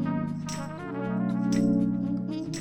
Thank you.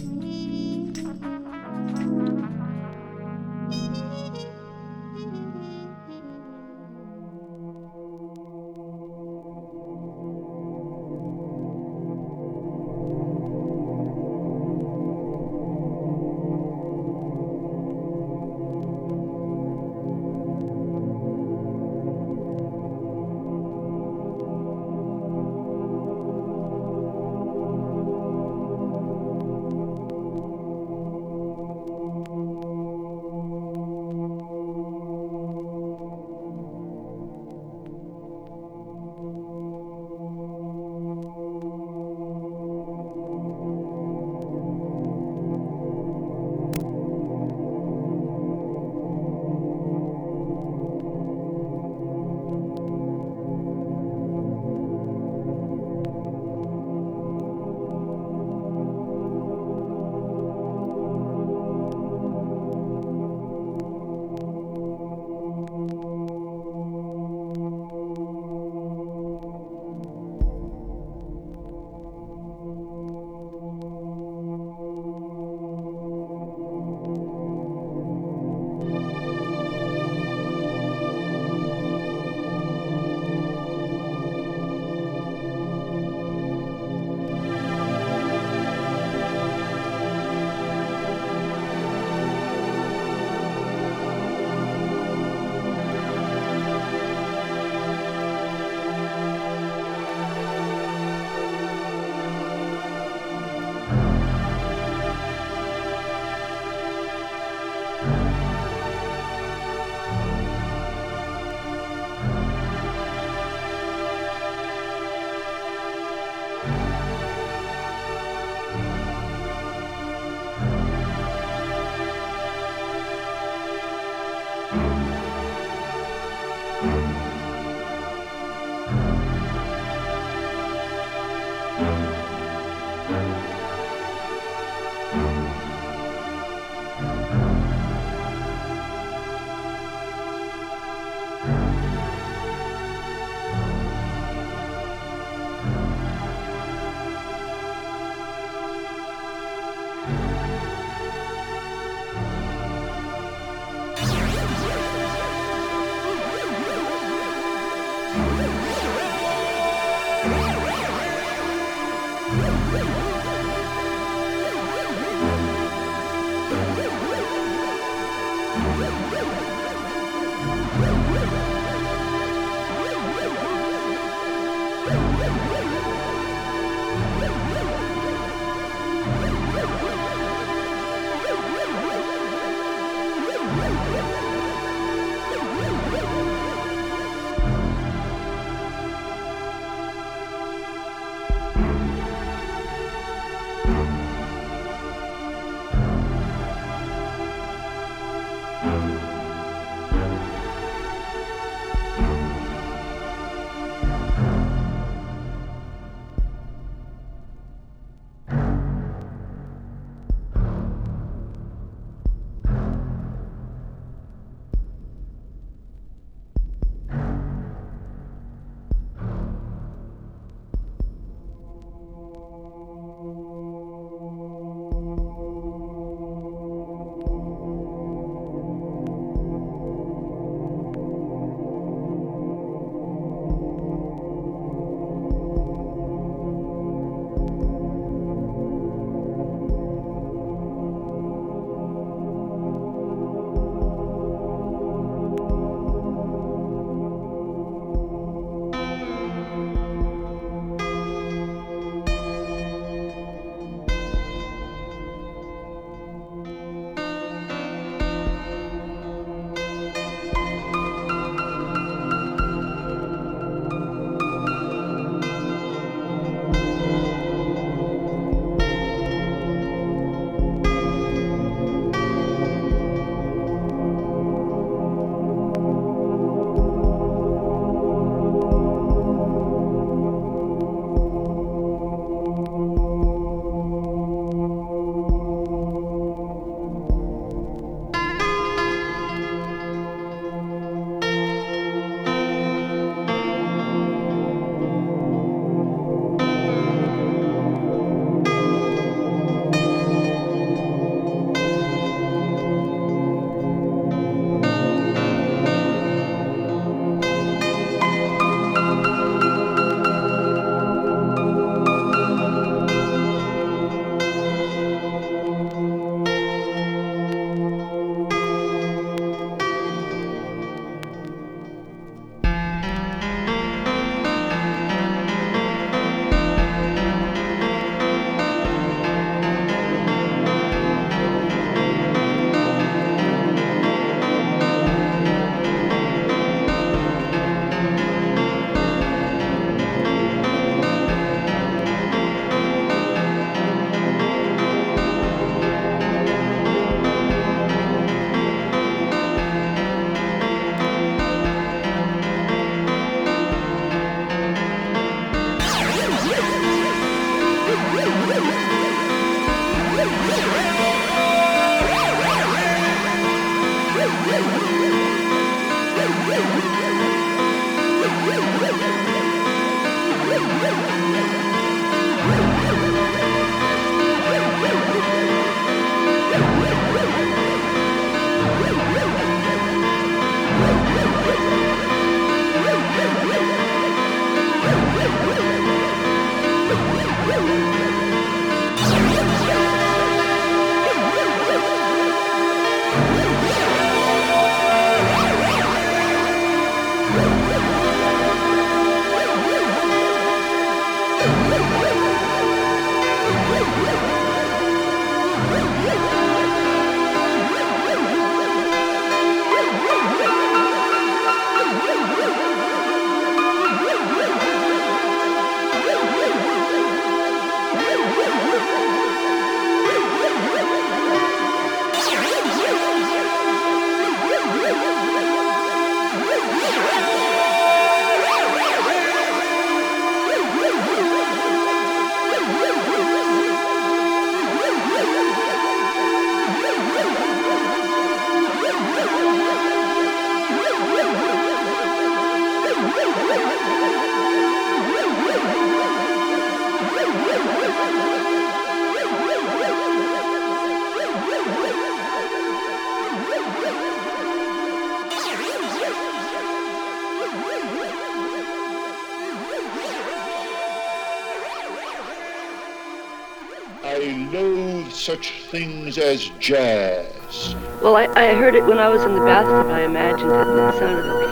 Things as jazz. Well, I, I heard it when I was in the bathtub. I imagined it, and it sounded okay.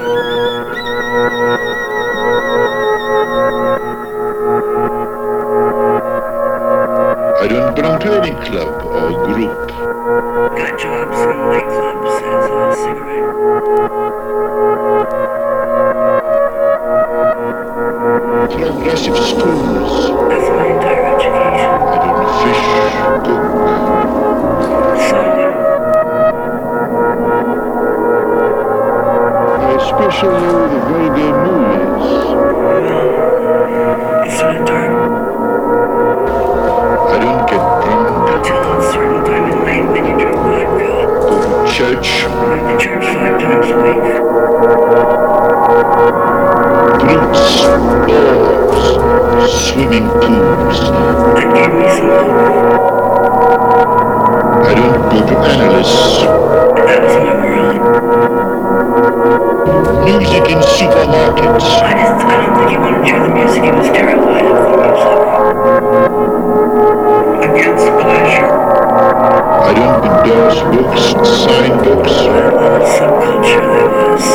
I don't belong to any club or group. Got jobs in nightclubs as a cigarette. Progressive schools. In supermarkets. I just, I don't think he wanted to hear the music. He was terrified of the music. Against pleasure. I don't endorse books, sign books. What a subculture there was.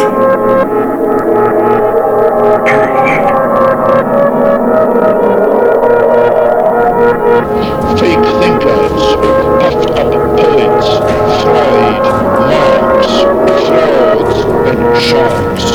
Fake thinkers, puffed up poets, Freud, Marx, and sharks.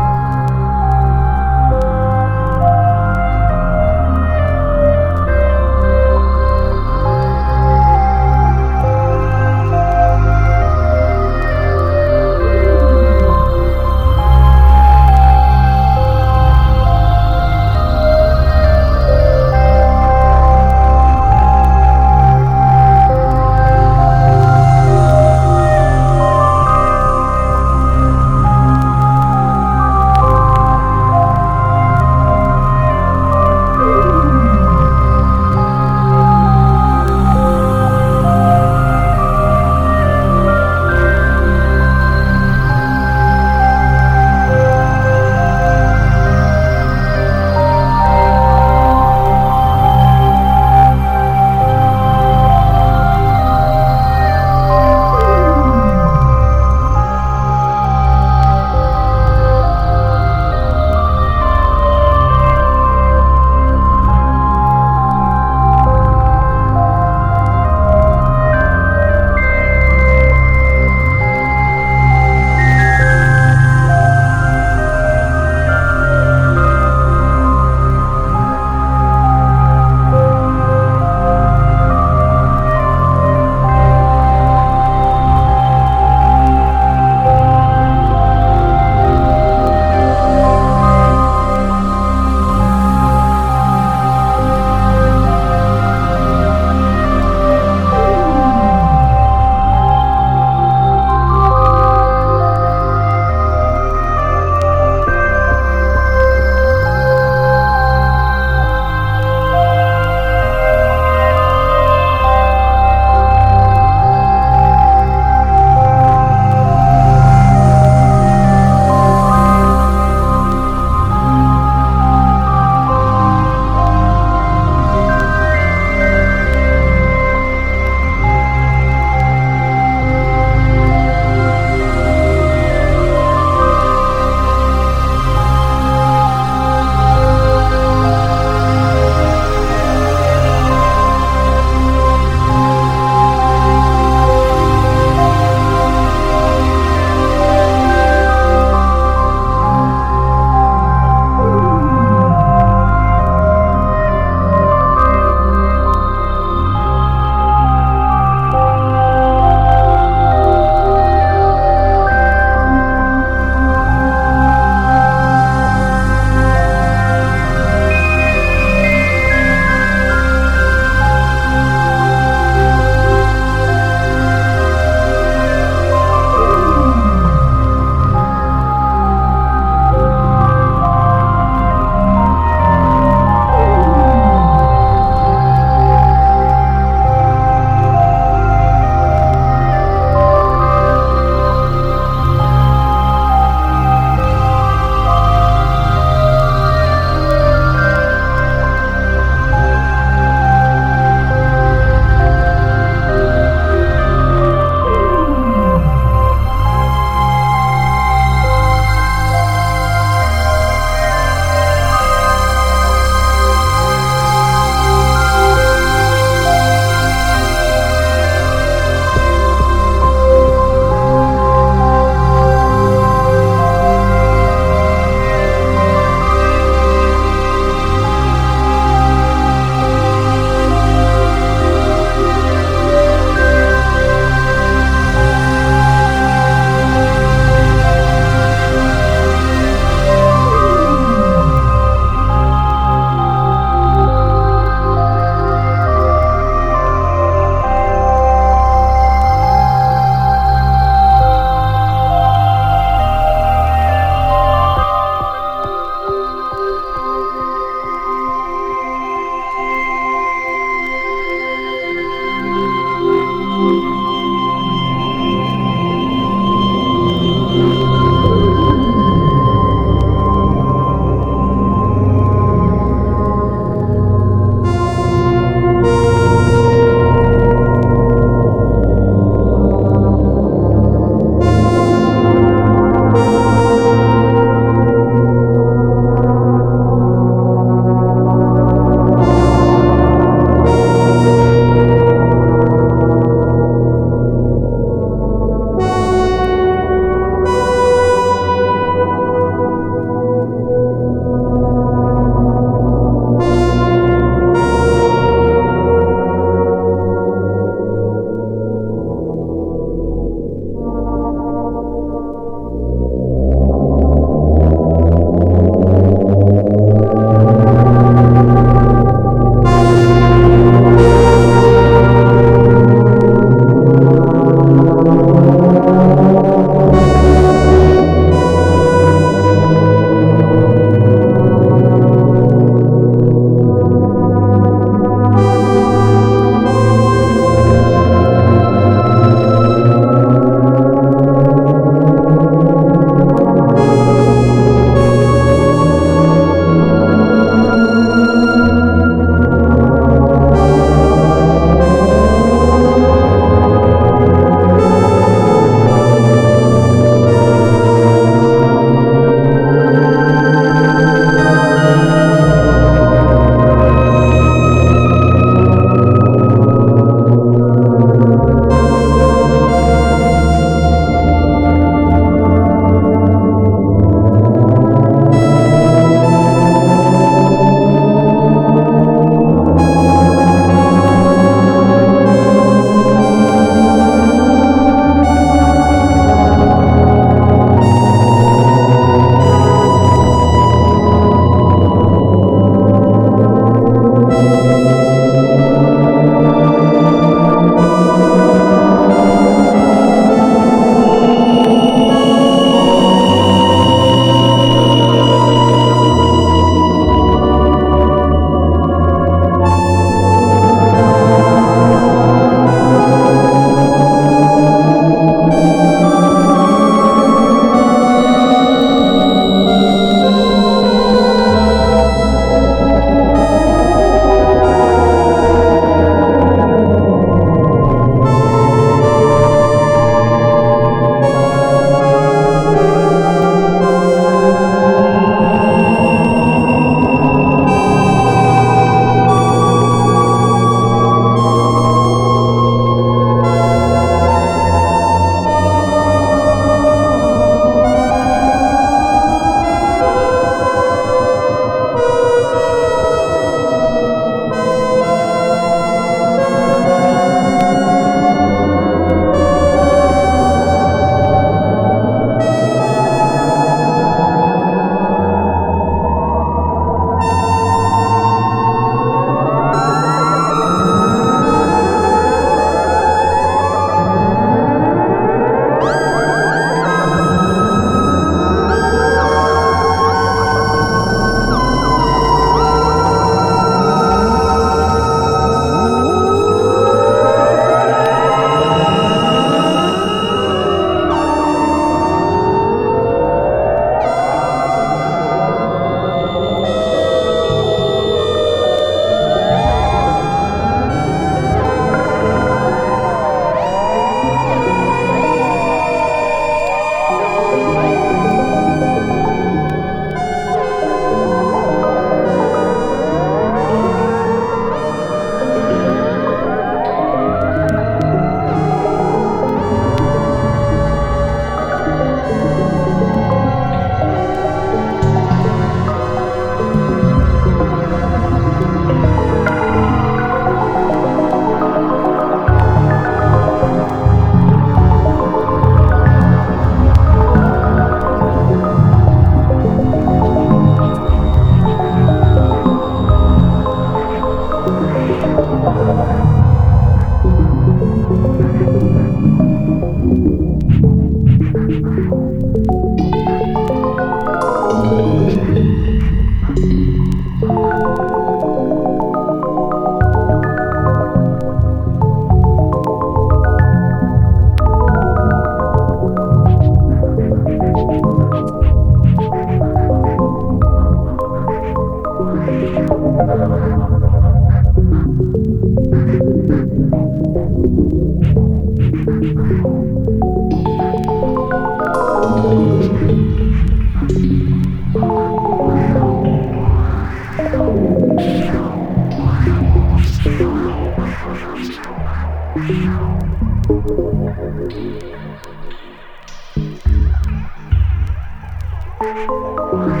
Thank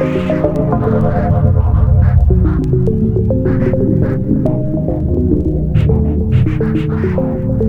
you.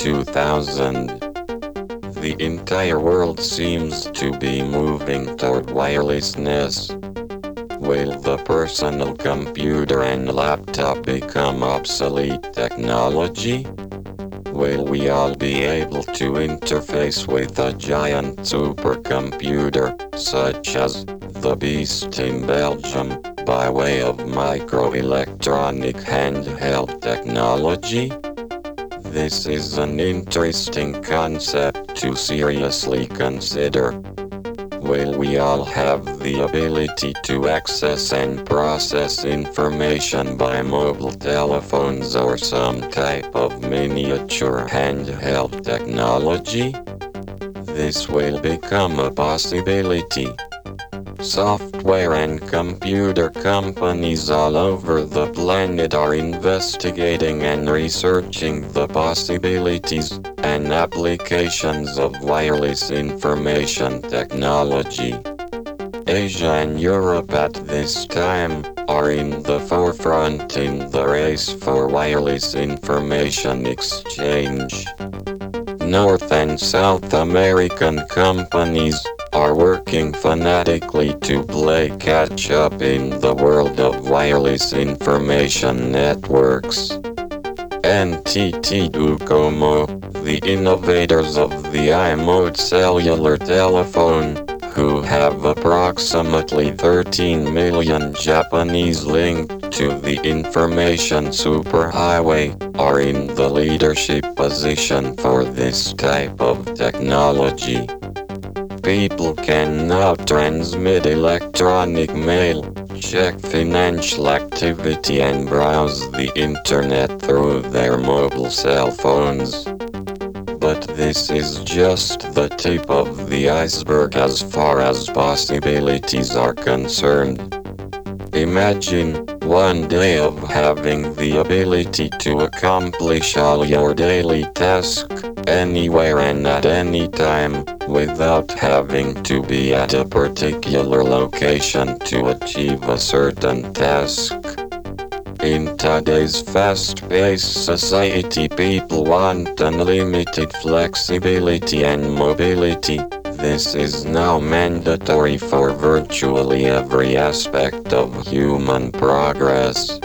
2000. The entire world seems to be moving toward wirelessness. Will the personal computer and laptop become obsolete technology? Will we all be able to interface with a giant supercomputer, such as the Beast in Belgium, by way of microelectronic handheld technology? This is an interesting concept to seriously consider. Will we all have the ability to access and process information by mobile telephones or some type of miniature handheld technology? This will become a possibility. Software and computer companies all over the planet are investigating and researching the possibilities and applications of wireless information technology. Asia and Europe at this time are in the forefront in the race for wireless information exchange. North and South American companies are working fanatically to play catch up in the world of wireless information networks. NTT Docomo, the innovators of the iMode cellular telephone, who have approximately 13 million Japanese linked to the information superhighway, are in the leadership position for this type of technology. People can now transmit electronic mail, check financial activity and browse the internet through their mobile cell phones. But this is just the tip of the iceberg as far as possibilities are concerned. Imagine one day of having the ability to accomplish all your daily tasks anywhere and at any time without having to be at a particular location to achieve a certain task. In today's fast paced society, people want unlimited flexibility and mobility. This is now mandatory for virtually every aspect of human progress.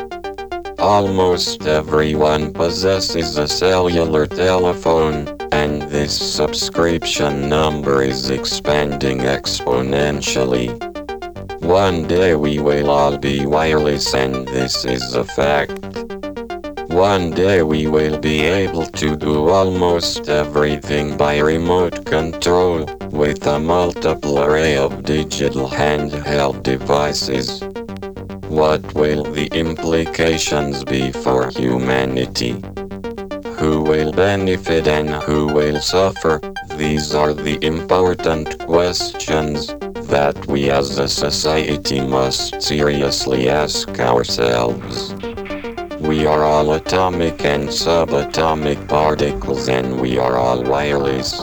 Almost everyone possesses a cellular telephone, and this subscription number is expanding exponentially. One day we will all be wireless, and this is a fact. One day we will be able to do almost everything by remote control with a multiple array of digital handheld devices. What will the implications be for humanity? Who will benefit and who will suffer? These are the important questions that we as a society must seriously ask ourselves. We are all atomic and subatomic particles and we are all wireless.